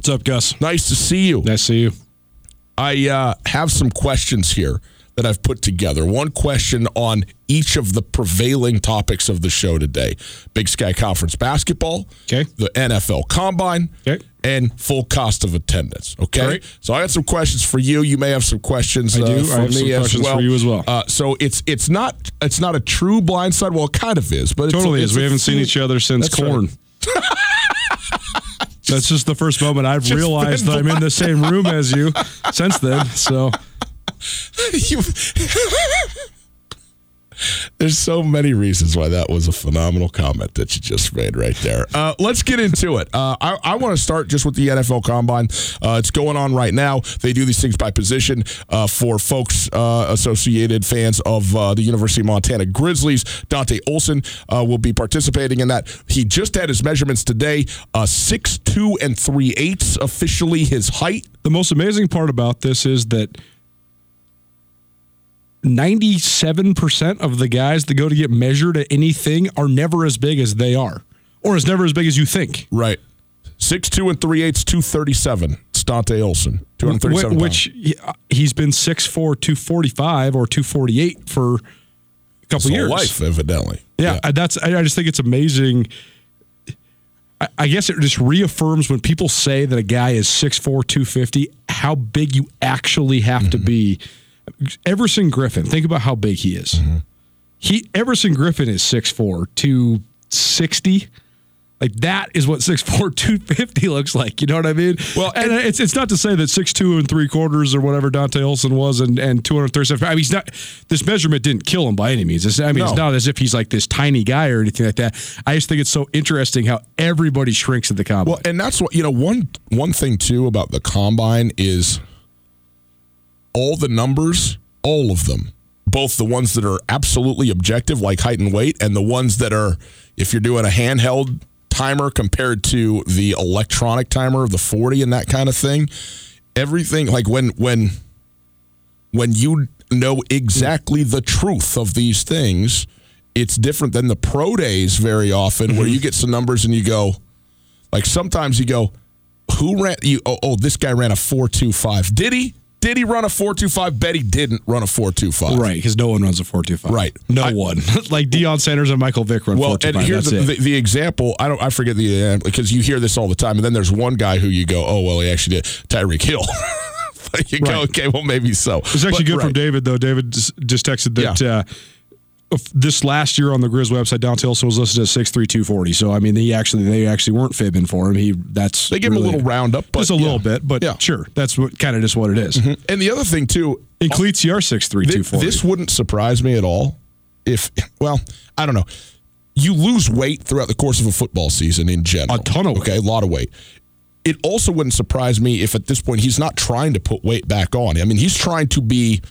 What's up, Gus? Nice to see you. Nice to see you. I uh, have some questions here that I've put together. One question on each of the prevailing topics of the show today Big Sky Conference basketball, Okay. the NFL combine, Okay. and full cost of attendance. Okay. Right. So I got some questions for you. You may have some questions I uh, do. I for have me some as questions well. for you as well. Uh, so it's it's not it's not a true blindside. Well, it kind of is, but it's Totally it's is. We haven't seen each other since That's right. That's just the first moment I've Just realized that I'm in the same room as you since then. So You- There's so many reasons why that was a phenomenal comment that you just made right there. Uh, let's get into it. Uh, I, I want to start just with the NFL Combine. Uh, it's going on right now. They do these things by position uh, for folks uh, associated fans of uh, the University of Montana Grizzlies. Dante Olson will be participating in that. He just had his measurements today. Six two and three eighths officially his height. the most amazing part about this is that 97% of the guys that go to get measured at anything are never as big as they are, or is never as big as you think. Right. Six two and three eighths, two thirty seven. It's Dante Olson, two hundred thirty seven. Wh- Which he- uh, he's been 6'4, 245 or 248 for a couple years. life, evidently. Yeah, I- that's. I, just think it's amazing. I, I guess it just reaffirms when people say that a guy is 6'4", 250, how big you actually have to be. Everson Griffen, think about how big he is. Mm-hmm. He Everson Griffen is 6'4", 260. Like that is what 6'4", 250 looks like. You know what I mean? Well, and, and- uh, it's it's not to say that 6'2 and three quarters or whatever Dante Olson was and, and 237. I mean, he's not, this measurement didn't kill him by any means. It's, I mean, it's not as if he's like this tiny guy or anything like that. I just think it's so interesting how everybody shrinks at the combine. Well, and that's what you know. One one thing too about the combine is all the numbers, all of them, both the ones that are absolutely objective, like height and weight, and the ones that are, if you're doing a handheld timer compared to the electronic timer of the 40 and that kind of thing, everything like when when when you know exactly the truth of these things, it's different than the pro days very often where mm-hmm. you get some numbers and you go, like sometimes you go, who ran you? Oh, oh this guy ran a four two five. Did he? Did he run a four two five? Bet he didn't run a four two five. right, because no one runs a 425. Right. No I- one. like Deion Sanders and Michael Vick run Well, and here's the, the, the example. I don't. I forget the uh, because you hear this all the time, and then there's one guy who you go, oh well, he actually did Tyreek Hill. you go, okay, well maybe so. It's actually But, good from. David though. David just, just texted that Yeah. uh, this last year on the Grizz website, Dante Olson was listed as six three two forty. So I mean, he actually they actually weren't fibbing for him. He that's They give him a little roundup, but just a yeah. little bit, but Yeah. sure, that's what kind of just what it is. Mm-hmm. And the other thing too, In cleats, you are six three two forty. this wouldn't surprise me at all if well, I don't know. You lose weight throughout the course of a football season in general. A ton of weight. Okay, a lot of weight. It also wouldn't surprise me if at this point he's not trying to put weight back on. I mean, he's trying to be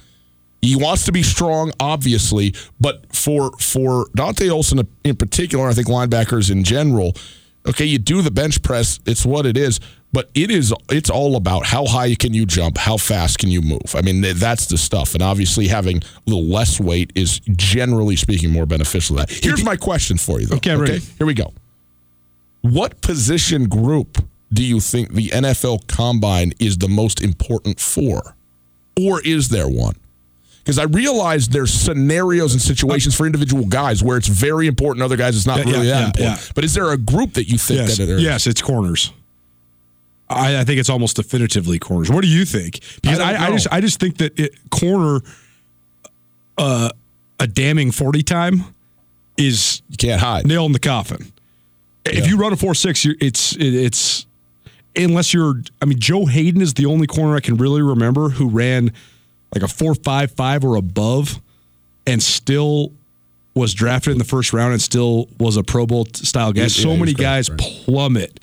he wants to be strong, obviously, but for for Dante Olson in particular, I think linebackers in general, okay, you do the bench press, it's what it is, but it is it's all about how high can you jump, how fast can you move. I mean, that's the stuff, and obviously having a little less weight is generally speaking more beneficial. To that. Here's my question for you, though. Okay, ready. here we go. What position group do you think the NFL Combine is the most important for, or is there one? Because I realize there's scenarios and situations for individual guys where it's very important, other guys it's not really yeah, that yeah, important. yeah. But is there a group that you think yes, that there yes, it's corners. I, I think it's almost definitively corners. What do you think? Because I I, I, just I just think that it, corner, uh, a damning forty time, is you can't hide? nail in the coffin. If you run a four six, you're, it's it, it's unless you're. I mean, Joe Haden is the only corner I can really remember who ran like a four five five or above, and still was drafted in the first round and still was a Pro Bowl style guy. Yeah, so many guys right. plummet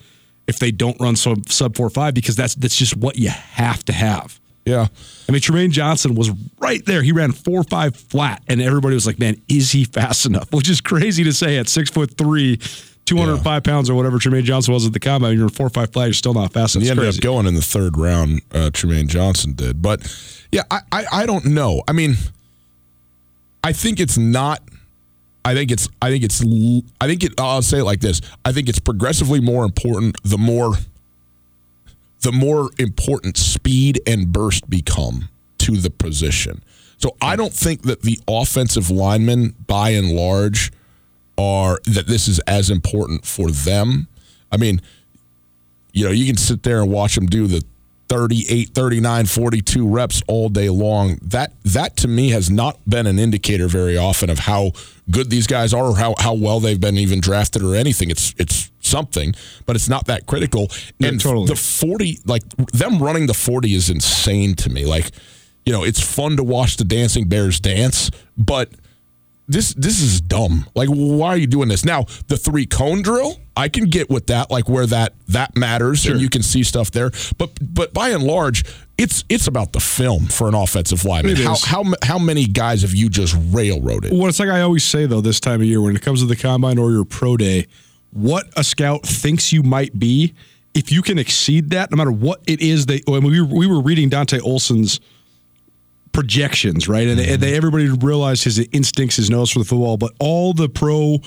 if they don't run sub sub four five because that's that's just what you have to have. Yeah. I mean, Trumaine Johnson was right there. He ran four five flat, and everybody was like, "Man, is he fast enough?" Which is crazy to say at six foot three, two hundred five pounds or whatever Trumaine Johnson was at the combine. You're four five flat. You're still not fast. And That's he ended crazy. up going in the third round. Uh, Trumaine Johnson did, but yeah, I, I I don't know. I mean, I think it's not. I think it's. I think it's. I think it. I'll say it like this. I think it's progressively more important the more. The more important speed and burst become to the position. So I don't think that the offensive linemen, by and large, are that this is as important for them. I mean, you know, you can sit there and watch them do the 38, 39, 42 reps all day long. That that to me has not been an indicator very often of how good these guys are or how, how well they've been even drafted or anything. It's it's something, but it's not that critical. Yeah, and totally. the 40 like them running the 40 is insane to me. Like, you know, it's fun to watch the dancing bears dance, but this this is dumb. Like, why are you doing this? Now, the three cone drill, I can get with that, like where that that matters and you can see stuff there. But but by and large, it's it's about the film for an offensive lineman. It how is. how how many guys have you just railroaded? Well, it's like I always say though, this time of year when it comes to the combine or your pro day, what a scout thinks you might be, if you can exceed that, no matter what it is they. When we we were reading Dante Olson's projections, right, and, and mm-hmm. they, everybody realized his instincts, his nose for the football, but all the pro,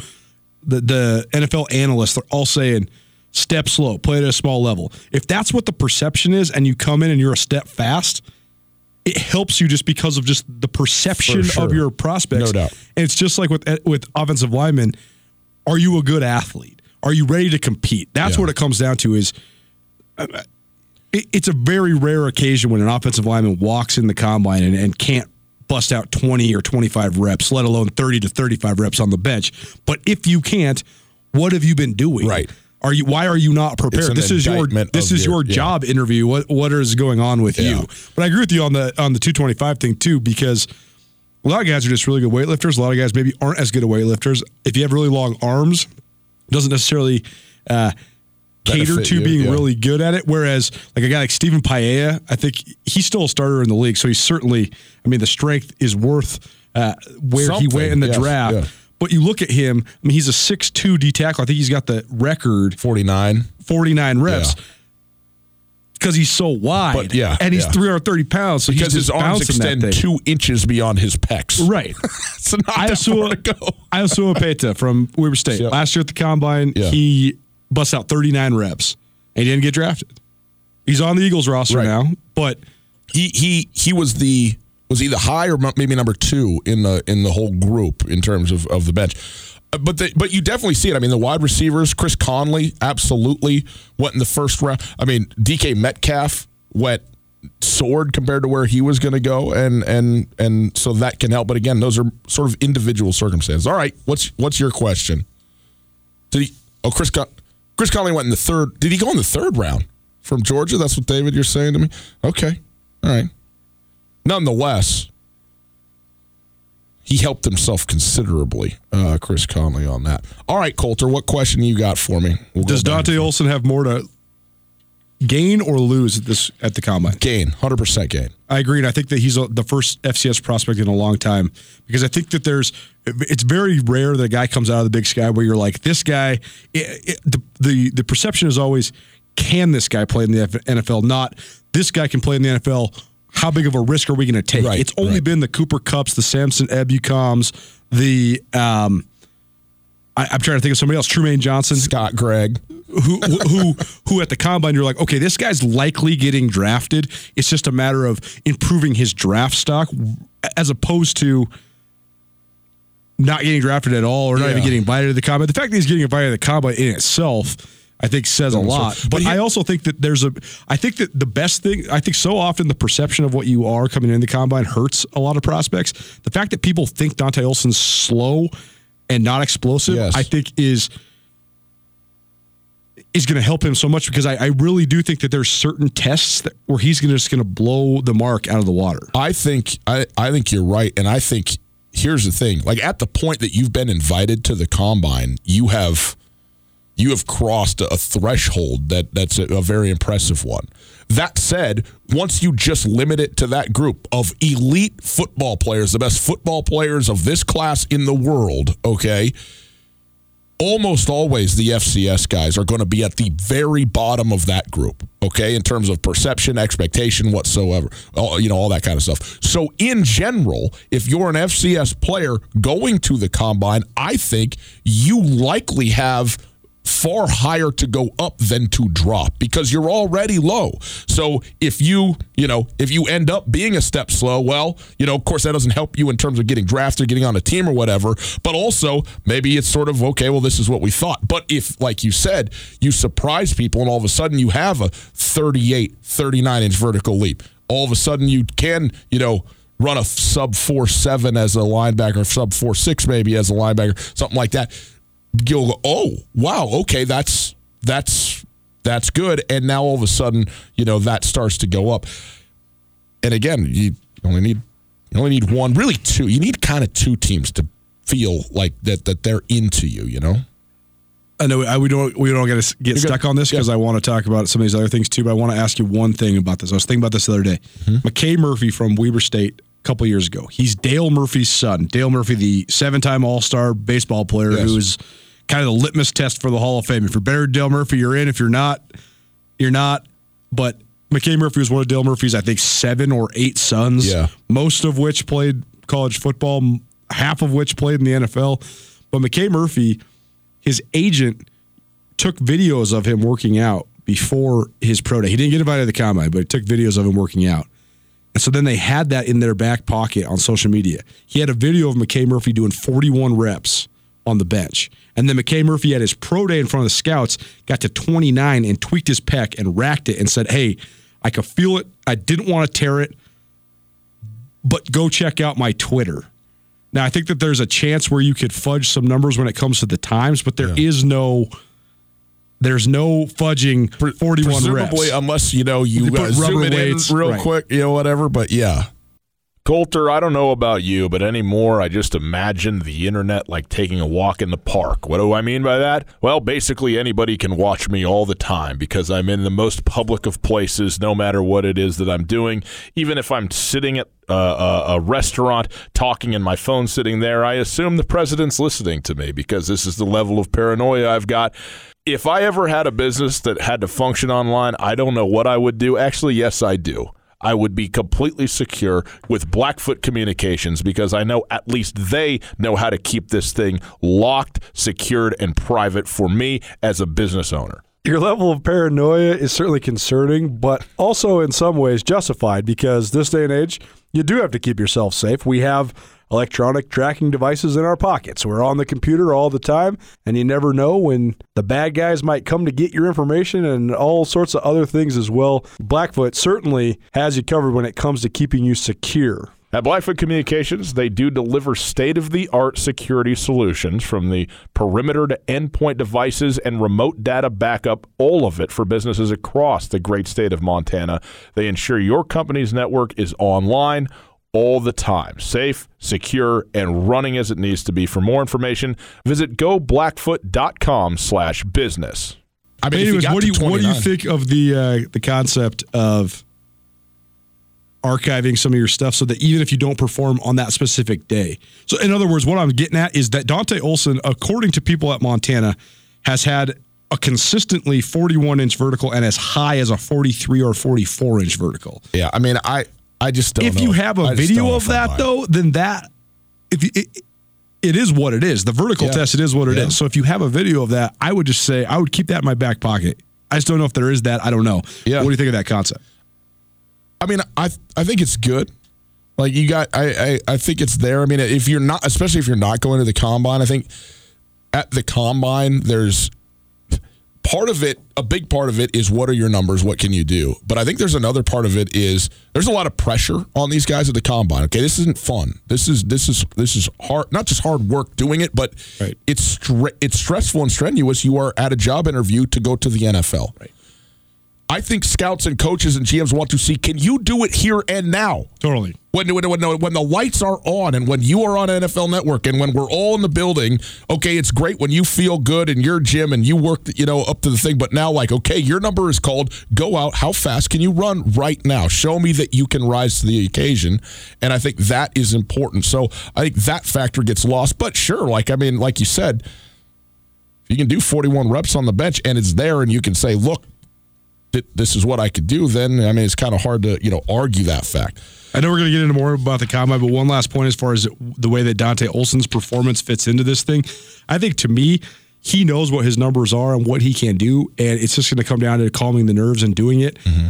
the the NFL analysts, they're all saying. Step slow, play at a small level. If that's what the perception is, and you come in and you're a step fast, it helps you just because of just the perception sure. of your prospects. No doubt. And it's just like with with offensive linemen. Are you a good athlete? Are you ready to compete? That's Yeah. what it comes down to. Is it's a very rare occasion when an offensive lineman walks in the combine and, and can't bust out 20 or 25 reps, let alone 30 to 35 reps on the bench. But if you can't, what have you been doing? Right. Are you? Why are you not prepared? This is your this is your- your yeah. job interview. What what is going on with Yeah. you? But I agree with you on the on the 225 thing too because a lot of guys are just really good weightlifters. A lot of guys maybe aren't as good at weightlifters. If you have really long arms, it doesn't necessarily uh, cater to you, being yeah. really good at it. Whereas like a guy like Stephen Paea, I think he's still a starter in the league. So he's certainly, I mean, the strength is worth uh, where he went in the yes, draft. yeah. But you look at him, I mean, he's a 6'2 D tackle. I think he's got the record 49. 49 reps. Yeah. Because he's so wide, But, yeah, and he's yeah. 330 pounds, so Because his arms extend two inches beyond his pecs. Right. It's not that far to go. Iosua Opeta from Weber State. Yep. Last year at the combine, Yeah. he busts out 39 reps and he didn't get drafted. He's on the Eagles roster Right. now, but he he he was the was he the high or maybe number two in the in the whole group in terms of, of the bench. Uh, But the, but you definitely see it. I mean, the wide receivers, Chris Conley, absolutely went in the first round. I mean, DK Metcalf went soared compared to where he was going to go, and and and so that can help. But again, those are sort of individual circumstances. All right, what's what's your question? Did he? Oh, Chris Con- Chris Conley went in the third. Did he go in the third round from Georgia? That's what David you're saying to me. Okay, all right. Nonetheless, he helped himself considerably, uh, Chris Conley, on that. All right, Colter, what question you got for me? We'll Does. Dante Olson have more to gain or lose at this at the combine? gain? Hundred percent gain. I agree, and I think that he's a, the first FCS prospect in a long time because I think that there's it's very rare that a guy comes out of the Big Sky where you're like this guy. It, it, the, the the perception is always can this guy play in the NFL? Not this guy can play in the NFL. How big of a risk are we going to take? Right, it's only right. been the Cooper Kupps, the Samson Ebukams, the um, I, I'm trying to think of somebody else. Trumaine Johnson, Scott Gregg. who who who at the combine you're like, okay, this guy's likely getting drafted. It's just a matter of improving his draft stock as opposed to not getting drafted at all or not Yeah. even getting invited to the combine. The fact that he's getting invited to the combine in itself, I think says a lot. But But he- I also think that there's a I think that the best thing I think so often the perception of what you are coming in the combine hurts a lot of prospects. The fact that people think Dante Olson's slow and not explosive, Yes. I think is is going to help him so much because I, I really do think that there's certain tests that, where he's gonna, just going to blow the mark out of the water. I think I, I think you're right, and I think here's the thing: like at the point that you've been invited to the combine, you have you have crossed a threshold that that's a, a very impressive one. That said, once you just limit it to that group of elite football players, the best football players of this class in the world, okay, almost always the FCS guys are going to be at the very bottom of that group, okay, in terms of perception, expectation, whatsoever, you know, all that kind of stuff. So, in general, if you're an FCS player going to the combine, I think you likely have far higher to go up than to drop because you're already low. So if you, you know, if you end up being a step slow, well, you know, of course that doesn't help you in terms of getting drafted, getting on a team or whatever, but also maybe it's sort of okay, well this is what we thought. But if like you said, you surprise people and all of a sudden you have a 38, 39 inch vertical leap. All of a sudden you can, you know, run a sub 4-7 as a linebacker, sub 4-6 maybe as a linebacker, something like that you'll go, oh wow, okay, that's that's that's good. And now all of a sudden, you know, that starts to go up. And again, you only need you only need one, really two. You need kind of two teams to feel like that that they're into you. You know. I know I, we don't we don't get get You're good. stuck on this because Yeah. I want to talk about some of these other things too. But I want to ask you one thing about this. I was thinking about this the other day. Mm-hmm. McKay Murphy from Weber State couple years ago. He's Dale Murphy's son. Dale Murphy, the seven-time All-Star baseball player, Yes. who is kind of the litmus test for the Hall of Fame. If you're better than Dale Murphy, you're in. If you're not, you're not. But McKay Murphy was one of Dale Murphy's, I think, seven or eight sons. Yeah. Most of which played college football, half of which played in the NFL. But McKay Murphy, his agent took videos of him working out before his pro day. He didn't get invited to the combine, but he took videos of him working out. And so then they had that in their back pocket on social media. He had a video of McKay Murphy doing 41 reps on the bench. And then McKay Murphy at his pro day in front of the scouts got to 29 and tweaked his pec and racked it and said, Hey, I could feel it. I didn't want to tear it, but go check out my Twitter. Now, I think that there's a chance where you could fudge some numbers when it comes to the times, but there is no. There's no fudging 41 Presumably, reps. unless you know you They uh, zoom rubber it weights, in real right. quick, you know, whatever. But yeah, Colter, I don't know about you, but anymore I just imagine the internet like taking a walk in the park. What do I mean by that? Well, basically anybody can watch me all the time because I'm in the most public of places, no matter what it is that I'm doing. Even if I'm sitting at uh, a, a restaurant talking and my phone sitting there, I assume the president's listening to me because this is the level of paranoia I've got. If I ever had a business that had to function online, I don't know what I would do. Actually, yes, I do. I would be completely secure with Blackfoot Communications because I know at least they know how to keep this thing locked, secured, and private for me as a business owner. Your level of paranoia is certainly concerning, but also in some ways justified because this day and age, you do have to keep yourself safe. We have electronic tracking devices in our pockets. We're on the computer all the time, and you never know when the bad guys might come to get your information and all sorts of other things as well. Blackfoot certainly has you covered when it comes to keeping you secure. At Blackfoot Communications, they do deliver state of the art security solutions from the perimeter to endpoint devices and remote data backup, all of it for businesses across the great state of Montana. They ensure your company's network is online all the time, safe, secure, and running as it needs to be. For more information, visit goblackfoot.com slash business. I mean, Anyways, what do you what do you think of the uh, the concept of archiving some of your stuff so that even if you don't perform on that specific day? So, in other words, what I'm getting at is that Dante Olson, according to people at Montana, has had a consistently 41 inch vertical and as high as a 43 or 44 inch vertical. Yeah, I mean, I I just don't. if know. you have a I video of that though, then that if you, it, it is what it is. The vertical Yeah. test, it is what it is. Yeah. So if you have a video of that, I would just say I would keep that in my back pocket. I just don't know if there is that. I don't know. Yeah. What do you think of that concept? I mean, I I think it's good. Like you got, I, I I think it's there. I mean, if you're not, especially if you're not going to the combine, I think at the combine there's part of it. A big part of it is what are your numbers? What can you do? But I think there's another part of it is there's a lot of pressure on these guys at the combine. Okay, this isn't fun. This is this is this is hard. Not just hard work doing it, but Right. it's it's stressful and strenuous. You are at a job interview to go to the NFL. Right. I think scouts and coaches and GMs want to see can you do it here and now? Totally. When, when, when, the, when the lights are on and when you are on NFL Network and when we're all in the building, okay, it's great when you feel good in your gym and you work, you know, up to the thing. But now, like, okay, your number is called. Go out. How fast can you run right now? Show me that you can rise to the occasion. And I think that is important. So I think that factor gets lost. But sure, like I mean, like you said, if you can do 41 reps on the bench and it's there, and you can say, look, this is what I could do. Then I mean, it's kind of hard to you know argue that fact. I know we're going to get into more about the combine, but one last point as far as the way that Dante Olson's performance fits into this thing. I think to me, he knows what his numbers are and what he can do, and it's just going to come down to calming the nerves and doing it. Mm-hmm.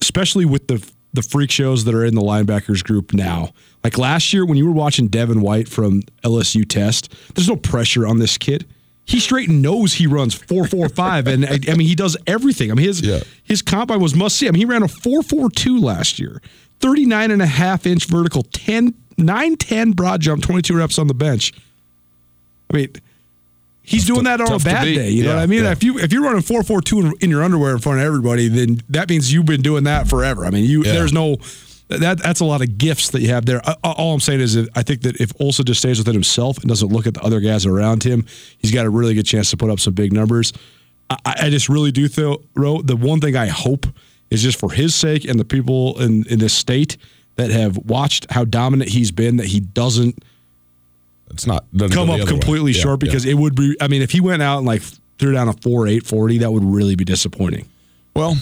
Especially with the the freak shows that are in the linebackers group now. Like last year when you were watching Devin White from LSU test, there's no pressure on this kid. He straight knows he runs 445 and I, I mean he does everything. I mean his Yeah. his combine was must see. I mean he ran a 442 last year. 39 and a half inch vertical, 10 9 10 broad jump, 22 reps on the bench. I mean He's doing that on a bad day. You know what I mean? yeah. If you if you're running four four two in, your underwear in front of everybody, then that means you've been doing that forever. I mean, you Yeah. there's no that that's a lot of gifts that you have there. I- All I'm saying is that I think that if Olsa just stays within himself and doesn't look at the other guys around him, he's got a really good chance to put up some big numbers. I, I just really do feel, Ro, the one thing I hope is just for his sake and the people in, in this state that have watched how dominant he's been, that he doesn't It's not doesn't come up other way. completely Yeah, short because yeah. it would be. I mean, if he went out and like threw down a four eight forty, that would really be disappointing. well,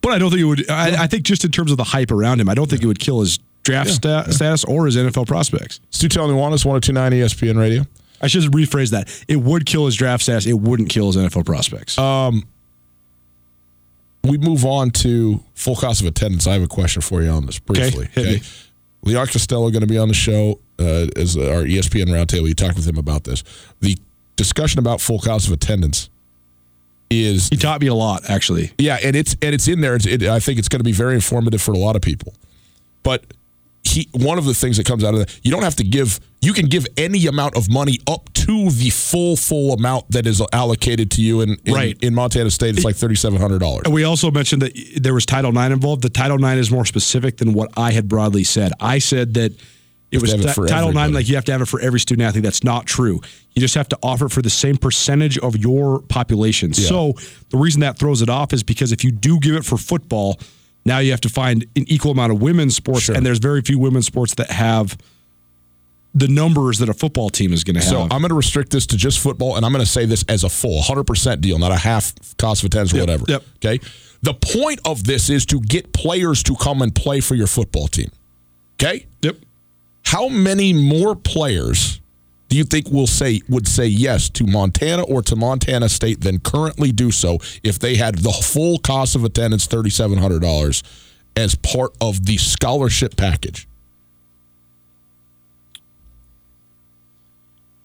But I don't think it would. I, I think just in terms of the hype around him, I don't think it would kill his draft sta- status or his NFL prospects. Stu Nuanez, 1029 ESPN Radio. I should rephrase that. It would kill his draft status. It wouldn't kill his NFL prospects. Um, we move on to full cost of attendance. I have a question for you on this briefly. hit me. Leon Costello going to be on the show uh, as our ESPN roundtable. You talked with him about this. The discussion about full cost of attendance is he taught me a lot, actually. Yeah, and it's and it's in there. It's, it, I think it's going to be very informative for a lot of people. But he, one of the things that comes out of that, you don't have to give. You can give any amount of money up to the full full amount that is allocated to you. In in, Right. in Montana State, it's like thirty seven hundred dollars. And we also mentioned that there was Title IX involved. The Title IX is more specific than what I had broadly said. I said that it was it ti- Title IX, like you have to have it for every student athlete. That's not true. You just have to offer it for the same percentage of your population. So the reason that throws it off is because if you do give it for football, now you have to find an equal amount of women's sports, Sure. and there's very few women's sports that have the numbers that a football team is going to have. So I'm going to restrict this to just football, and I'm going to say this as a full 100% deal, not a half cost of attendance or Yep, whatever. yep. Okay. The point of this is to get players to come and play for your football team. Okay. yep. How many more players do you think will say would say yes to Montana or to Montana State than currently do so if they had the full cost of attendance, thirty seven hundred dollars, as part of the scholarship package?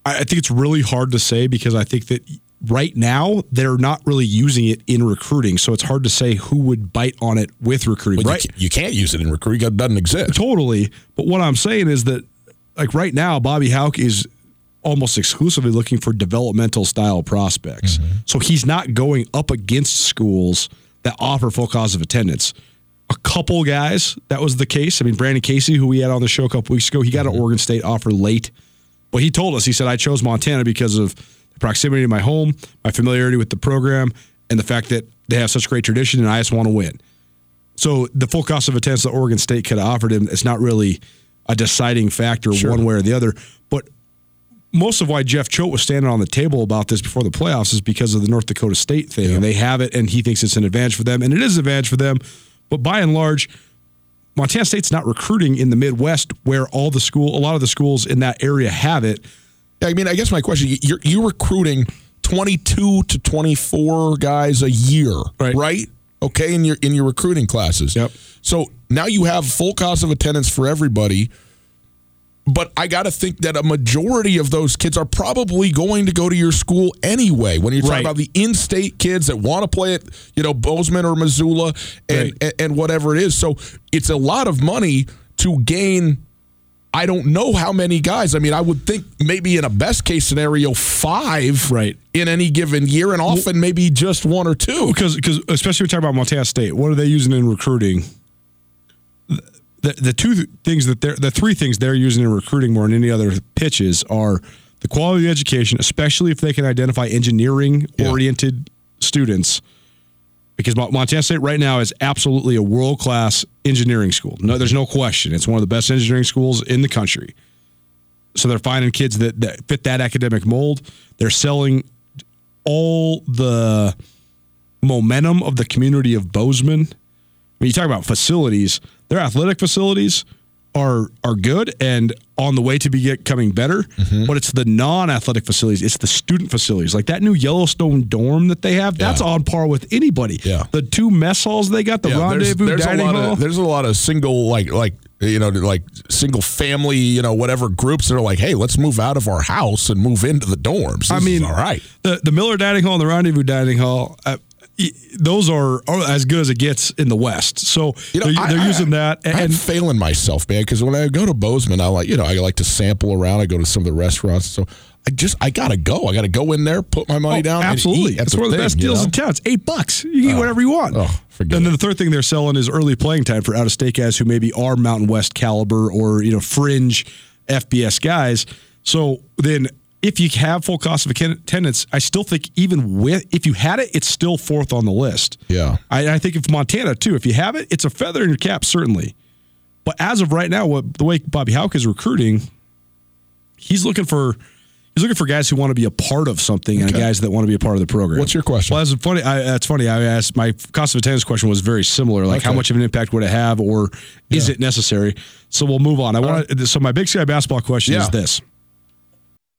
I think it's really hard to say because I think that right now they're not really using it in recruiting, so it's hard to say who would bite on it with recruiting. Well, right? you, can't use it in recruiting; it doesn't exist. Totally. But what I'm saying is that, like right now, Bobby Hauck is almost exclusively looking for developmental style prospects. Mm-hmm. So he's not going up against schools that offer full cost of attendance. A couple guys, that was the case. I mean, Brandon Casey, who we had on the show a couple weeks ago, he got an mm-hmm. Oregon State offer late. But he told us, he said, I chose Montana because of the proximity to my home, my familiarity with the program, and the fact that they have such great tradition and I just want to win. So the full cost of attendance that Oregon State could have offered him, it's not really a deciding factor one way or the other. But most of why Jeff Choate was standing on the table about this before the playoffs is because of the North Dakota State thing. And they have it, and he thinks it's an advantage for them, and it is an advantage for them. But by and large, Montana State's not recruiting in the Midwest where all the school, a lot of the schools in that area have it. I mean, I guess my question: you're you're recruiting 22 to 24 guys a year, Right. Okay, in your in your recruiting classes. Yep. So now you have full cost of attendance for everybody. But I got to think that a majority of those kids are probably going to go to your school anyway. When you're talking Right. about the in-state kids that want to play at, you know, Bozeman or Missoula and, Right. and and whatever it is, so it's a lot of money to gain I don't know how many guys. I mean, I would think maybe in a best case scenario, five Right. in any given year, and often maybe just one or two. because because especially we talk about Montana State. What are they using in recruiting? The the two things that they're the three things they're using in recruiting more than any other pitches are the quality of education, especially if they can identify engineering oriented students. Because Montana State right now is absolutely a world class engineering school. No, there's no question. It's one of the best engineering schools in the country. So they're finding kids that, that fit that academic mold. They're selling all the momentum of the community of Bozeman. When you talk about facilities, their athletic facilities are are good and on the way to be becoming better. Mm-hmm. But it's the non-athletic facilities, it's the student facilities, like that new Yellowstone dorm that they have. That's Yeah. on par with anybody. Yeah. The two mess halls they got, the Yeah, rendezvous there's a dining lot hall. of there's a lot of single like like you know like single family you know whatever groups that are like, hey, let's move out of our house and move into the dorms. I This is mean, all right. The the Miller Dining Hall and the Rendezvous Dining Hall, uh, those are, are as good as it gets in the West. So You know, they're, I- they're I- using that. I'm And failing myself, man, because when I go to Bozeman, I like you know I like to sample around. I go to some of the restaurants, so I just I gotta go. I gotta go in there, put my money Oh, down, and absolutely. It's one of the best deals know? in town. It's eight bucks. You can eat oh, whatever you want. oh, forget and then it. the third thing they're selling is early playing time for out of state guys who maybe are Mountain West caliber or you know fringe FBS guys. So then. If you have full cost of attendance, I still think even with if you had it, it's still fourth on the list. Yeah. I, I think if Montana too, if you have it, it's a feather in your cap certainly. But as of right now, what the way Bobby Hauck is recruiting, he's looking for he's looking for guys who want to be a part of something and guys that want to be a part of the program. What's your question? Well, that's funny. I, that's funny. I asked my cost of attendance question was very similar. Like, how much of an impact would it have, or is it necessary? So we'll move on. I want. So my Big Sky basketball question is this.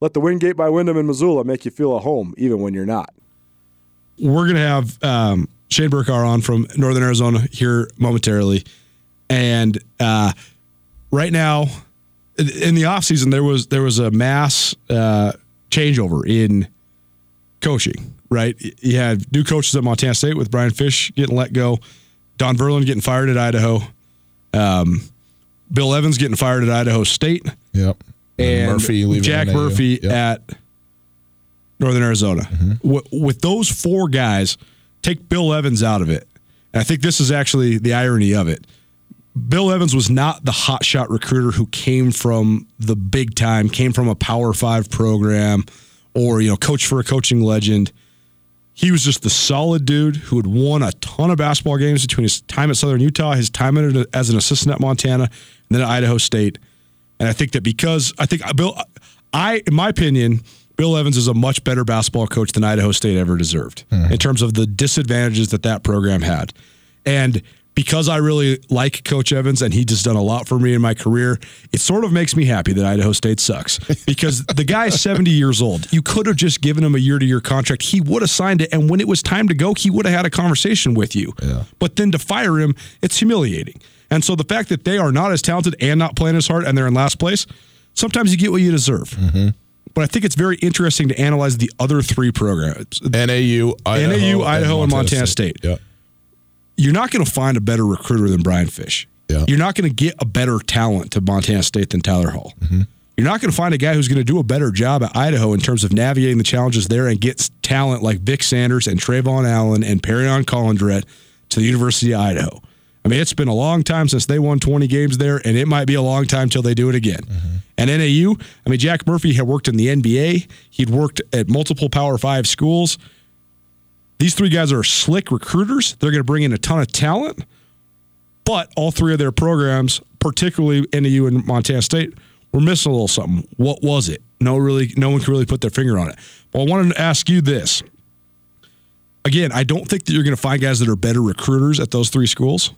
Let the Wingate by Wyndham in Missoula make you feel at home, even when you're not. We're gonna have um, Shane Burcar on from Northern Arizona here momentarily, and uh, right now in the offseason, there was there was a mass uh, changeover in coaching. right? You had new coaches at Montana State with Brian Fish getting let go, Don Verlin getting fired at Idaho, um, Bill Evans getting fired at Idaho State, Yep. And Murphy Jack Murphy Yep. at Northern Arizona. Mm-hmm. Wi- with those four guys, take Bill Evans out of it. And I think this is actually the irony of it. Bill Evans was not the hotshot recruiter who came from the big time, came from a Power Five program, or you know, coach for a coaching legend. He was just the solid dude who had won a ton of basketball games between his time at Southern Utah, his time at, as an assistant at Montana, and then at Idaho State. And I think that because I think Bill, I, in my opinion, Bill Evans is a much better basketball coach than Idaho State ever deserved hmm. in terms of the disadvantages that that program had. And because I really like Coach Evans and he just done a lot for me in my career, it sort of makes me happy that Idaho State sucks because the guy is 70 years old. You could have just given him a year to year contract. He would have signed it. And when it was time to go, he would have had a conversation with you. Yeah. But then to fire him, it's humiliating. And so the fact that they are not as talented and not playing as hard and they're in last place, sometimes you get what you deserve. Mm-hmm. But I think it's very interesting to analyze the other three programs. NAU, Idaho, NAU, Idaho, and Montana State. Yeah. You're not going to find a better recruiter than Brian Fish. Yeah. You're not going to get a better talent to Montana State than Tyler Hall. Mm-hmm. You're not going to find a guy who's going to do a better job at Idaho in terms of navigating the challenges there and gets talent like Vic Sanders and Trayvon Allen and Perrion Callandret to the University of Idaho. I mean, it's been a long time since they won 20 games there, and it might be a long time till they do it again. Mm-hmm. And NAU, I mean, Jack Murphy had worked in the NBA. He'd worked at multiple Power Five schools. These three guys are slick recruiters. They're going to bring in a ton of talent. But all three of their programs, particularly NAU and Montana State, were missing a little something. What was it? No, really, no one can really put their finger on it. But I wanted to ask you this. Again, I don't think that you're going to find guys that are better recruiters at those three schools.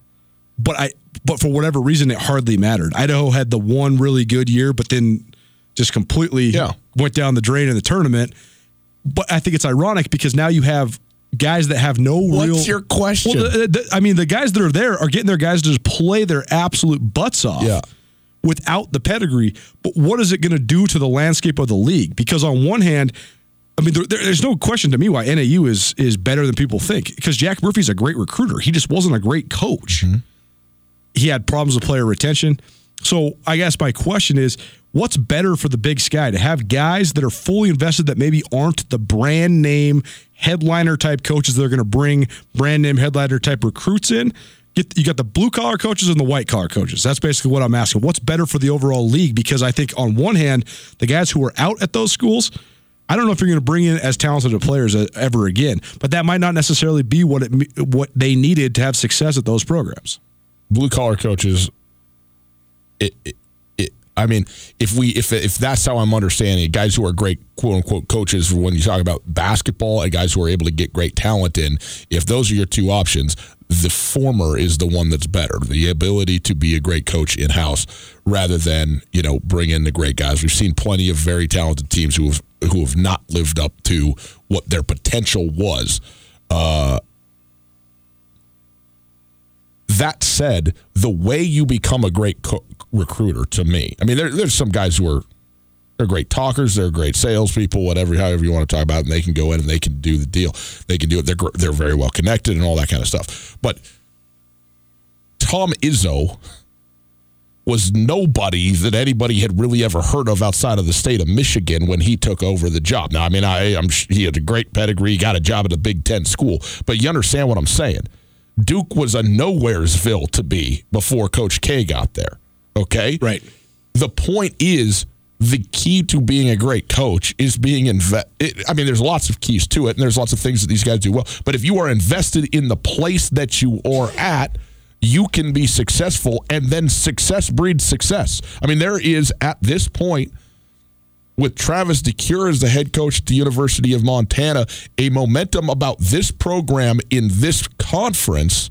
But I, but for whatever reason, it hardly mattered. Idaho had the one really good year, but then just completely Yeah. went down the drain in the tournament. But I think it's ironic because now you have guys that have no real. What's your question? Well, the, the- I mean, the guys that are there are getting their guys to just play their absolute butts off. Yeah. Without the pedigree, but what is it going to do to the landscape of the league? Because on one hand, I mean, there, there- there's no question to me why NAU is is better than people think. Because Jack Murphy's a great recruiter, he just wasn't a great coach. Mm-hmm. He had problems with player retention. So I guess my question is, what's better for the Big Sky to have guys that are fully invested that maybe aren't the brand name headliner type coaches that are going to bring brand name headliner type recruits in? Get, you got the blue collar coaches and the white collar coaches. That's basically what I'm asking. What's better for the overall league? Because I think on one hand, the guys who are out at those schools, I don't know if you're going to bring in as talented of players uh, ever again, but that might not necessarily be what it what they needed to have success at those programs. Blue collar coaches. It, it, it, I mean, if we if if that's how I'm understanding it, guys who are great quote unquote coaches when you talk about basketball and guys who are able to get great talent in, if those are your two options, the former is the one that's better. The ability to be a great coach in house rather than you know bring in the great guys. We've seen plenty of very talented teams who have who have not lived up to what their potential was. That said, the way you become a great co- recruiter, to me, I mean, there, there's some guys who are they're great talkers, they're great salespeople, whatever, however you want to talk about, it, and they can go in and they can do the deal. They can do it. They're they're very well connected and all that kind of stuff. But Tom Izzo was nobody that anybody had really ever heard of outside of the state of Michigan when he took over the job. Now, I mean, I, I'm he had a great pedigree, got a job at a Big Ten school, but you understand what I'm saying. Duke was a nowheresville to be before Coach K got there. Okay, Right. the point is the key to being a great coach is being inve- it, I mean, there's lots of keys to it, and there's lots of things that these guys do well. But if you are invested in the place that you are at, you can be successful, and then success breeds success. I mean, there is at this point with Travis DeCuire as the head coach at the University of Montana, a momentum about this program in this conference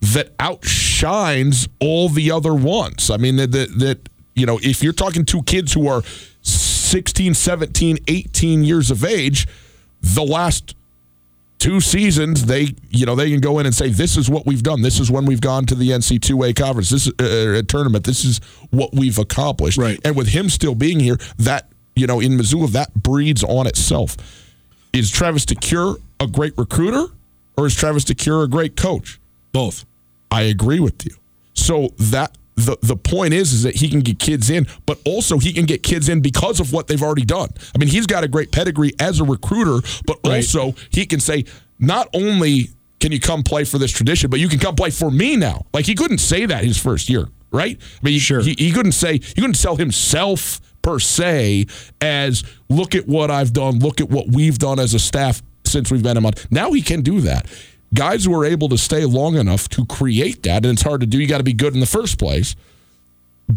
that outshines all the other ones. I mean, that, that, that you know, if you're talking to kids who are 16, 17, 18 years of age, the last two seasons they you know they can go in and say this is what we've done this is when we've gone to the NC2A conference this is uh, a tournament this is what we've accomplished Right. and with him still being here that you know in Missoula that breeds on itself is Travis DeCuire a great recruiter or is Travis DeCuire a great coach? Both. I agree with you. So that the the point is is that he can get kids in, but also he can get kids in because of what they've already done. I mean, he's got a great pedigree as a recruiter, but Right. also he can say not only can you come play for this tradition, but you can come play for me now. Like he couldn't say that his first year, right? I mean, Sure. he, he couldn't say he couldn't sell himself per se as look at what I've done, look at what we've done as a staff since we've been in Mont. Now he can do that. Guys who are able to stay long enough to create that, and it's hard to do. You got to be good in the first place.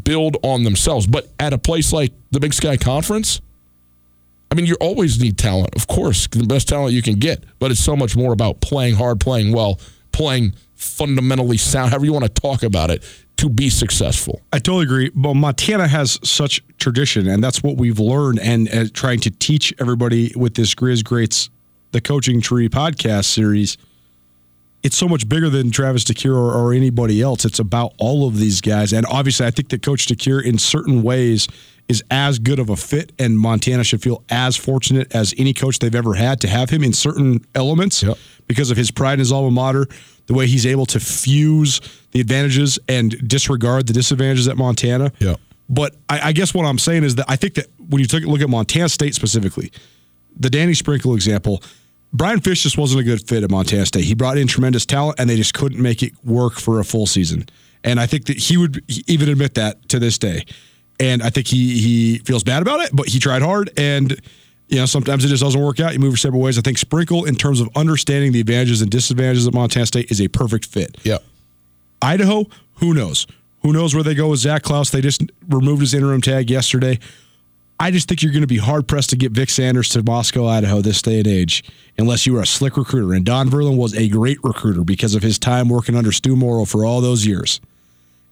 Build on themselves, but at a place like the Big Sky Conference, I mean, you always need talent, of course, the best talent you can get. But it's so much more about playing hard, playing well, playing fundamentally sound, however you want to talk about it, to be successful. I totally agree. But Montana has such tradition, and that's what we've learned. And uh, trying to teach everybody with this Grizz Greats, the Coaching Tree podcast series, it's so much bigger than Travis DeCuire or, or anybody else. It's about all of these guys. And obviously, I think that Coach DeCuire, in certain ways, is as good of a fit, and Montana should feel as fortunate as any coach they've ever had to have him in certain elements Yep. because of his pride in his alma mater, the way he's able to fuse the advantages and disregard the disadvantages at Montana. Yep. But I, I guess what I'm saying is that I think that when you take a look at Montana State specifically, the Danny Sprinkle example, Brian Fish just wasn't a good fit at Montana State. He brought in tremendous talent, and they just couldn't make it work for a full season. And I think that he would even admit that to this day. And I think he he feels bad about it, but he tried hard, and you know sometimes it just doesn't work out. You move your separate ways. I think Sprinkle, in terms of understanding the advantages and disadvantages of Montana State, is a perfect fit. Yeah. Idaho, who knows? Who knows where they go with Zac Claus? They just removed his interim tag yesterday. I just think you're going to be hard pressed to get Vic Sanders to Moscow, Idaho this day and age, unless you are a slick recruiter. And Don Verlin was a great recruiter because of his time working under Stu Morrill for all those years.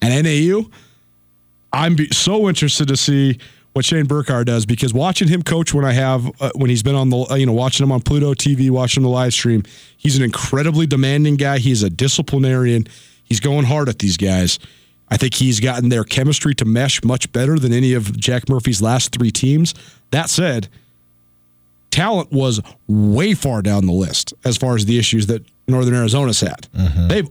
And NAU, I'm so interested to see what Shane Burcar does because watching him coach when I have uh, when he's been on the uh, you know watching him on Pluto TV, watching the live stream, he's an incredibly demanding guy. He's a disciplinarian. He's going hard at these guys. I think he's gotten their chemistry to mesh much better than any of Jack Murphy's last three teams. That said, talent was way far down the list as far as the issues that Northern Arizona's had. They've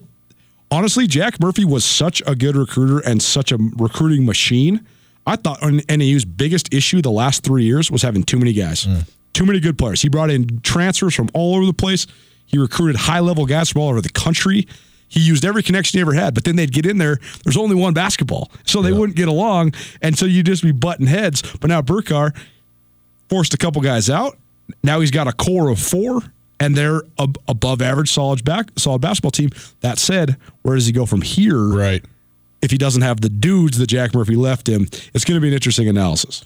honestly, Jack Murphy was such a good recruiter and such a recruiting machine. I thought NAU's biggest issue the last three years was having too many guys, mm. too many good players. He brought in transfers from all over the place. He recruited high level guys from all over the country. He used every connection he ever had, but then they'd get in there. There's only one basketball, so they wouldn't get along, and so you'd just be butting heads. But now Burcar forced a couple guys out. Now he's got a core of four, and they're ab- above average, solid back, solid basketball team. That said, where does he go from here? Right. If he doesn't have the dudes that Jack Murphy left him, it's going to be an interesting analysis.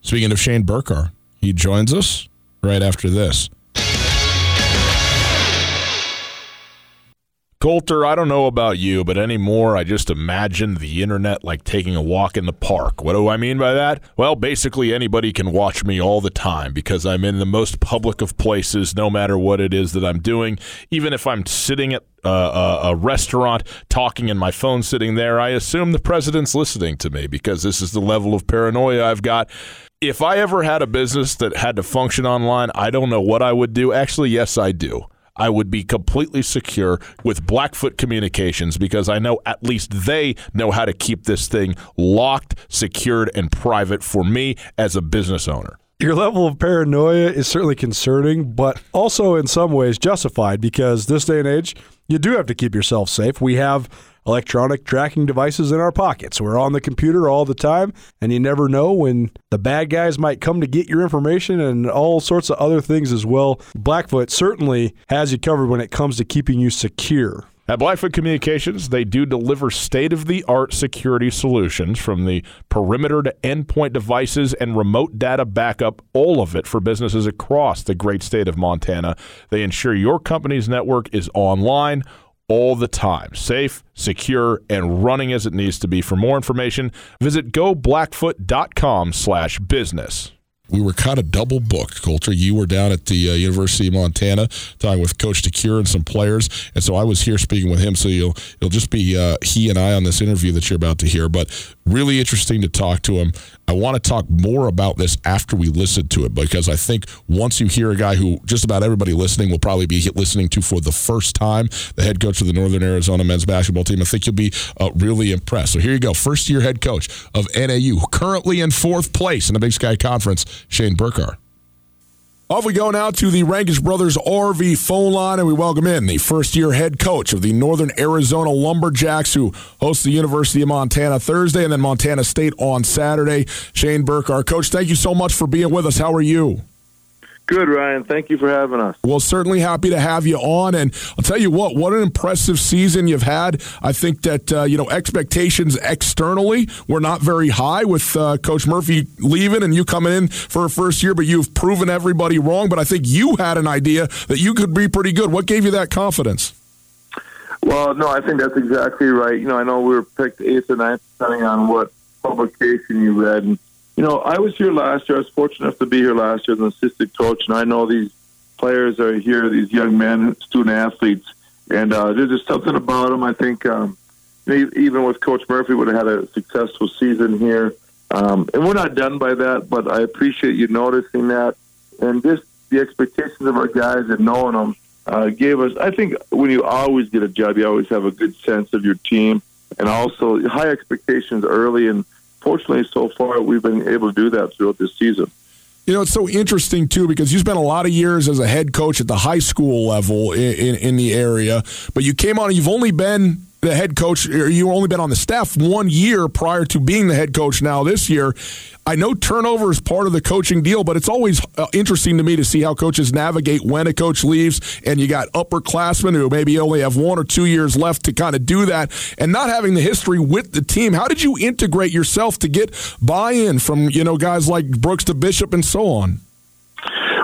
Speaking of Shane Burcar, he joins us right after this. Colter, I don't know about you, but anymore, I just imagine the internet like taking a walk in the park. What do I mean by that? Well, basically, anybody can watch me all the time because I'm in the most public of places, no matter what it is that I'm doing. Even if I'm sitting at uh, a, a restaurant talking and my phone sitting there, I assume the president's listening to me because this is the level of paranoia I've got. If I ever had a business that had to function online, I don't know what I would do. Actually, yes, I do. I would be completely secure with Blackfoot Communications because I know at least they know how to keep this thing locked, secured, and private for me as a business owner. Your level of paranoia is certainly concerning, but also in some ways justified because this day and age, you do have to keep yourself safe. We have electronic tracking devices in our pockets. We're on the computer all the time, and you never know when the bad guys might come to get your information and all sorts of other things as well. Blackfoot certainly has you covered when it comes to keeping you secure. At Blackfoot Communications, they do deliver state of the art security solutions from the perimeter to endpoint devices and remote data backup, all of it for businesses across the great state of Montana. They ensure your company's network is online all the time, safe, secure, and running as it needs to be. For more information, visit goblackfoot.com slash business. We were kind of double booked. Colter, you were down at the uh, University of Montana talking with Coach DeCuire and some players, and so I was here speaking with him. So you'll it'll just be uh, he and I on this interview that you're about to hear. But really interesting to talk to him. I want to talk more about this after we listen to it because I think once you hear a guy who just about everybody listening will probably be listening to for the first time, the head coach of the Northern Arizona men's basketball team, I think you'll be uh, really impressed. So here you go, first year head coach of NAU, currently in fourth place in the Big Sky Conference, Shane Burcar. Off we go now to the Rankish Brothers RV phone line, and we welcome in the first year head coach of the Northern Arizona Lumberjacks, who hosts the University of Montana Thursday and then Montana State on Saturday. Shane Burcar. Coach, thank you so much for being with us. How are you? Good, Ryan. Thank you for having us. Well, certainly happy to have you on. And I'll tell you what, what an impressive season you've had. I think that, uh, you know, expectations externally were not very high with uh, Coach Murphy leaving and you coming in for a first year, but you've proven everybody wrong. But I think you had an idea that you could be pretty good. What gave you that confidence? Well, no, I think that's exactly right. You know, I know we were picked eighth or ninth, depending on what publication you read. And you know, I was here last year. I was fortunate enough to be here last year as an assistant coach, and I know these players are here, these young men, student athletes, and uh, there's just something about them. I think um, even with Coach Murphy, would have had a successful season here. Um, and we're not done by that, but I appreciate you noticing that. And just the expectations of our guys and knowing them uh, gave us, I think when you always get a job, you always have a good sense of your team and also high expectations early. And fortunately, so far, we've been able to do that throughout this season. You know, it's so interesting too because you spent a lot of years as a head coach at the high school level in, in, in the area, but you came on. You've only been the head coach, you only been on the staff one year prior to being the head coach now this year. I know turnover is part of the coaching deal, but it's always uh, interesting to me to see how coaches navigate when a coach leaves and you got upperclassmen who maybe only have one or two years left to kind of do that and not having the history with the team. How did you integrate yourself to get buy in from, you know, guys like Brooks DeBisschop and so on?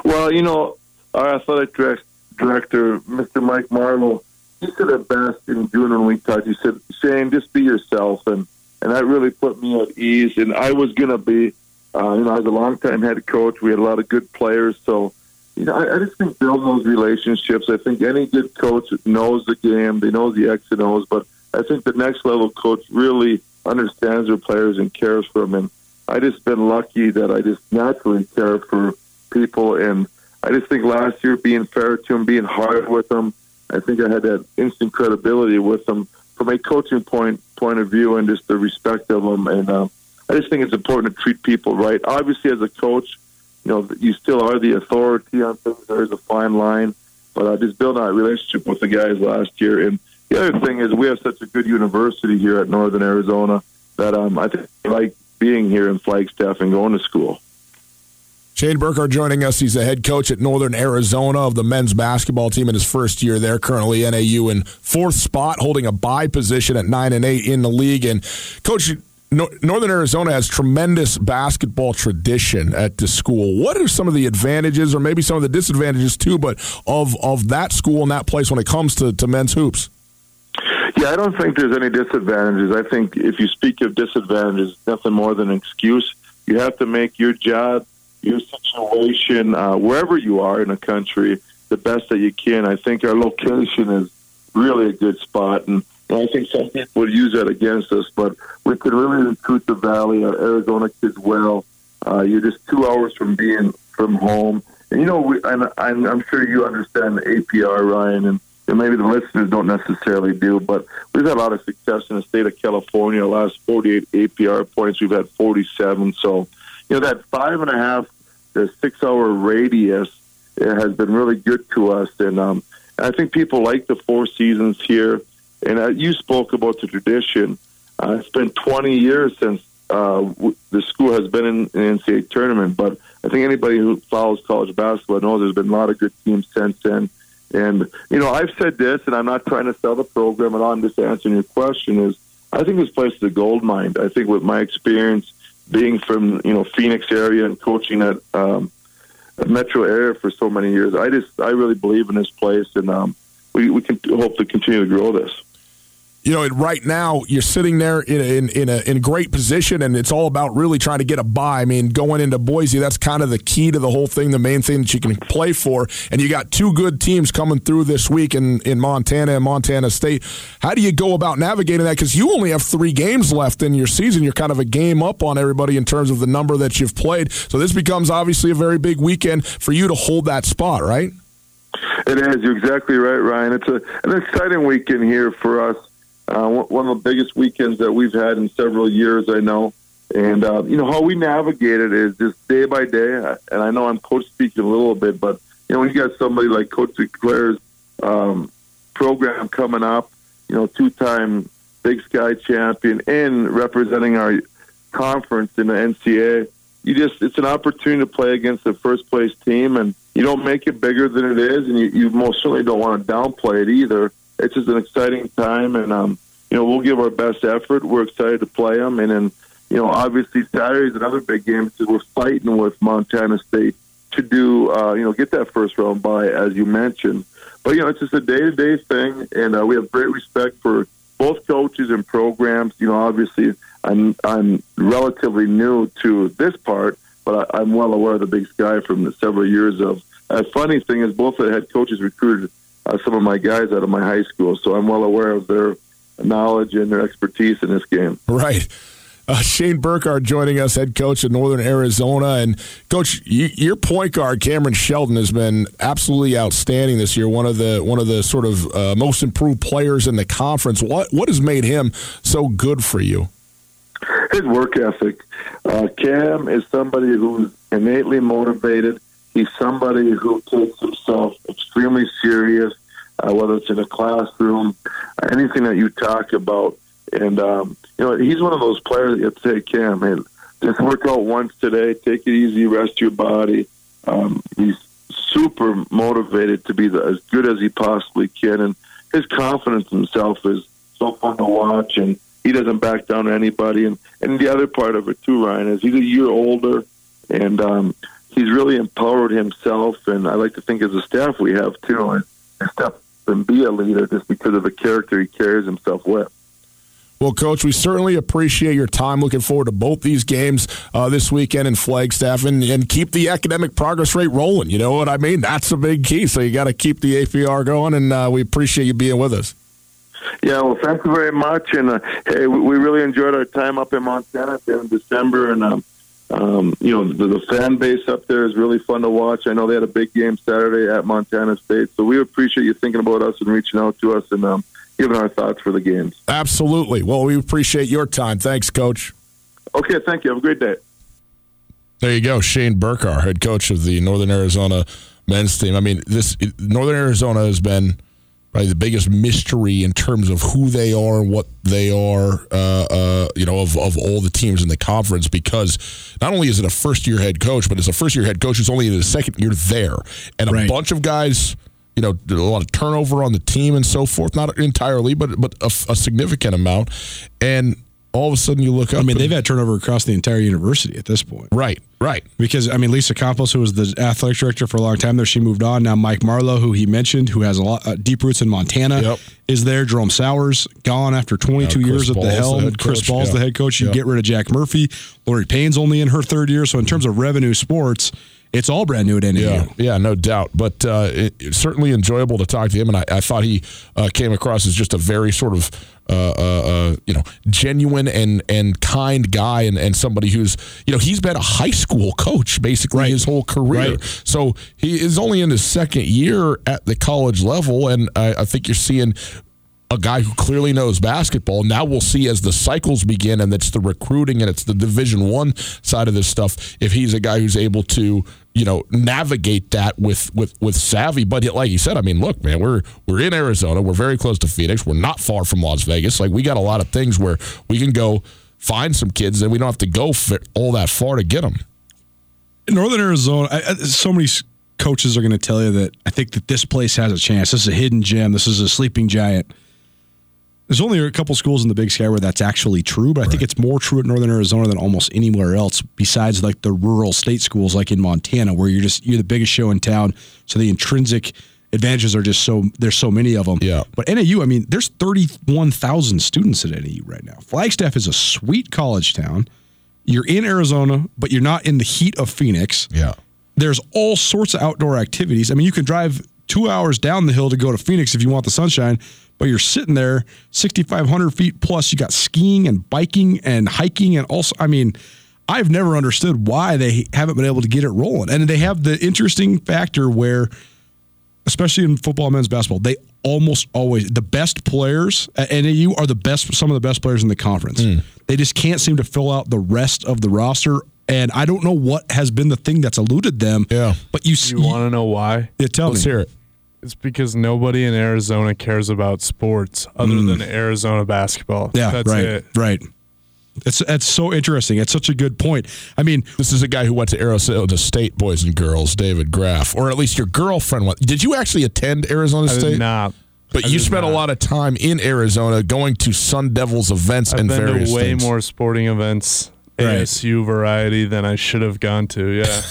Well, you know, our athletic director, Mr. Mike Marlow, he said it best in June when we talked. He said, "Shane, just be yourself," and and that really put me at ease. And I was going to be, uh, you know, I was a longtime head coach. We had a lot of good players, so you know, I, I just think building those relationships. I think any good coach knows the game. They know the X and O's, but I think the next level coach really understands their players and cares for them. And I just been lucky that I just naturally care for people, and I just think last year being fair to them, being hard with them I think I had that instant credibility with them from a coaching point point of view and just the respect of them. And uh, I just think it's important to treat people right. Obviously, as a coach, you know you still are the authority on things. There's a fine line, but I just built that relationship with the guys last year. And the other thing is we have such a good university here at Northern Arizona that um, I think I like being here in Flagstaff and going to school. Shane Burcar joining us. He's the head coach at Northern Arizona of the men's basketball team in his first year there. Currently NAU in fourth spot, holding a bye position at nine and eight in the league. And coach, Northern Arizona has tremendous basketball tradition at the school. What are some of the advantages, or maybe some of the disadvantages too, but of of that school and that place when it comes to, to men's hoops? Yeah, I don't think there's any disadvantages. I think if you speak of disadvantages, nothing more than an excuse. You have to make your job your situation, uh, wherever you are in the country, the best that you can. I think our location is really a good spot, and, and I think some people would use that against us, but we could really recruit the Valley, our Arizona kids well. Uh, you're just two hours from being from home. And, you know, we, and I'm, I'm sure you understand the APR, Ryan, and and maybe the listeners don't necessarily do, but we've had a lot of success in the state of California. The last 48 APR points, we've had 47. So, you know, that five and a half the six hour radius has been really good to us. And um, I think people like the Four Seasons here. And uh, you spoke about the tradition. Uh, it's been 20 years since uh, w- the school has been in an NCAA tournament, but I think anybody who follows college basketball knows there's been a lot of good teams since then. And, you know, I've said this, and I'm not trying to sell the program at all. I'm just answering your question is I think this place is a gold mine. I think with my experience being from you know Phoenix area and coaching at um, metro area for so many years, I just I really believe in this place, and um, we we can hope to continue to grow this. You know, right now you're sitting there in in in a in great position, and it's all about really trying to get a buy. I mean, going into Boise, that's kind of the key to the whole thing, the main thing that you can play for. And you got two good teams coming through this week in in Montana and Montana State. How do you go about navigating that? Because you only have three games left in your season. You're kind of a game up on everybody in terms of the number that you've played. So this becomes obviously a very big weekend for you to hold that spot, right? It is. You're exactly right, Ryan. It's a, an exciting weekend here for us. Uh, one of the biggest weekends that we've had in several years, I know. And, uh, you know, how we navigate it is just day by day. And I know I'm coach speaking a little bit, but, you know, when you got somebody like Coach DeCuire's um, program coming up, you know, two time Big Sky champion and representing our conference in the NCAA, you just, it's an opportunity to play against the first place team. And you don't make it bigger than it is. And you, you most certainly don't want to downplay it either it's just an exciting time, and um, you know we'll give our best effort. We're excited to play them, and then you know obviously Saturday's another big game because we're fighting with Montana State to do uh, you know get that first round by as you mentioned. But you know it's just a day to day thing, and uh, we have great respect for both coaches and programs. You know obviously I'm I'm relatively new to this part, but I, I'm well aware of the Big Sky from the several years of. A funny thing is, both of the head coaches recruited uh, some of my guys out of my high school, so I'm well aware of their knowledge and their expertise in this game. Right. Uh, Shane Burcar joining us, head coach of Northern Arizona. And, coach, you, your point guard, Cameron Shelton, has been absolutely outstanding this year. One of the one of the sort of uh, most improved players in the conference. What what has made him so good for you? His work ethic. Uh, Cam is somebody who's innately motivated. He's somebody who takes himself extremely serious, uh, whether it's in a classroom, anything that you talk about. And, um, you know, he's one of those players that you say, Cam, hey, just work out once today, take it easy, rest your body. Um, he's super motivated to be the, as good as he possibly can. And his confidence in himself is so fun to watch. And he doesn't back down to anybody. And, and the other part of it, too, Ryan, is he's a year older. And, um, he's really empowered himself, and I like to think as a staff we have too, and step and be a leader just because of the character he carries himself with. Well, Coach, we certainly appreciate your time. Looking forward to both these games uh, this weekend in Flagstaff and, and keep the academic progress rate rolling. You know what I mean? That's a big key. So you got to keep the APR going, and uh, we appreciate you being with us. Yeah, well, thank you very much. And uh, hey, we really enjoyed our time up in Montana in December, and um, um, you know, the, the, fan base up there is really fun to watch. I know they had a big game Saturday at Montana State, so we appreciate you thinking about us and reaching out to us and um, giving our thoughts for the games. Absolutely. Well, we appreciate your time. Thanks, Coach. Okay, thank you. Have a great day. There you go, Shane Burcar, head coach of the Northern Arizona men's team. I mean, this Northern Arizona has been probably the biggest mystery in terms of who they are and what they are, uh, uh, you know, of, of all the teams in the conference because not only is it a first year head coach, but it's a first year head coach who's only in his second year there. And a right. bunch of guys, you know, a lot of turnover on the team and so forth. Not entirely, but but a, a significant amount. And all of a sudden you look up. I mean, they've had turnover across the entire university at this point. Right, right. Because I mean, Lisa Campos, who was the athletic director for a long time there, she moved on. Now Mike Marlow, who he mentioned, who has a lot uh, deep roots in Montana, yep. is there. Jerome Souers gone after 22 years at the helm. The Chris Ball's yeah. the head coach. You get rid of Jack Murphy. Loree Payne's only in her third year. So in terms of revenue sports it's all brand new at NAU. Yeah, yeah no doubt. But uh, it, it's certainly enjoyable to talk to him, and I, I thought he uh, came across as just a very sort of uh, uh, uh, you know genuine and and kind guy, and, and somebody who's you know he's been a high school coach basically right. his whole career. Right. So he is only in his second year at the college level, and I, I think you're seeing a guy who clearly knows basketball. Now we'll see as the cycles begin and it's the recruiting and it's the Division One side of this stuff. If he's a guy who's able to, you know, navigate that with with with savvy. But like you said, I mean, look, man, we're we're in Arizona. We're very close to Phoenix. We're not far from Las Vegas. Like we got a lot of things where we can go find some kids and we don't have to go all that far to get them. In Northern Arizona, I, so many coaches are going to tell you that I think that this place has a chance. This is a hidden gem. This is a sleeping giant. There's only a couple schools in the Big Sky where that's actually true, but I right. think it's more true at Northern Arizona than almost anywhere else besides like the rural state schools like in Montana where you're just you're the biggest show in town. So the intrinsic advantages are just so there's so many of them. Yeah. But NAU, I mean, there's 31,000 students at NAU right now. Flagstaff is a sweet college town. You're in Arizona, but you're not in the heat of Phoenix. Yeah. There's all sorts of outdoor activities. I mean, you can drive two hours down the hill to go to Phoenix if you want the sunshine, but you're sitting there 6,500 feet plus. You got skiing and biking and hiking, and also, I mean, I've never understood why they haven't been able to get it rolling. And they have the interesting factor where, especially in football, and men's basketball, they almost always the best players at NAU are the best, some of the best players in the conference. Hmm. They just can't seem to fill out the rest of the roster. And I don't know what has been the thing that's eluded them. Yeah. But you, s- You want to know why? yeah, tell Let's me. hear it. It's because nobody in Arizona cares about sports other than Arizona basketball. Mm. Yeah, That's right, it. right. It's that's so interesting. It's such a good point. I mean, This is a guy who went to Arizona State, boys and girls, David Graff, or at least your girlfriend went. Did you actually attend Arizona I State? not. But I you spent a lot of time in Arizona going to Sun Devils events I've and been various to way things. more sporting events, Right. ASU variety, than I should have gone to. Yeah.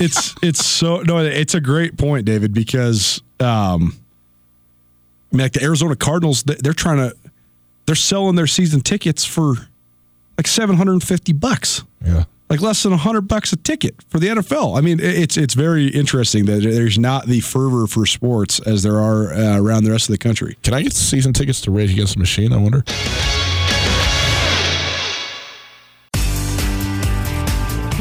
it's it's so no, it's a great point, David, because um, I mean, like the Arizona Cardinals, they- they're trying to they're selling their season tickets for like seven hundred and fifty bucks. Yeah. like less than hundred bucks a ticket for the NFL. I mean, it's it's very interesting that there's not the fervor for sports as there are uh, around the rest of the country. Can I get season tickets to Rage Against the Machine? I wonder.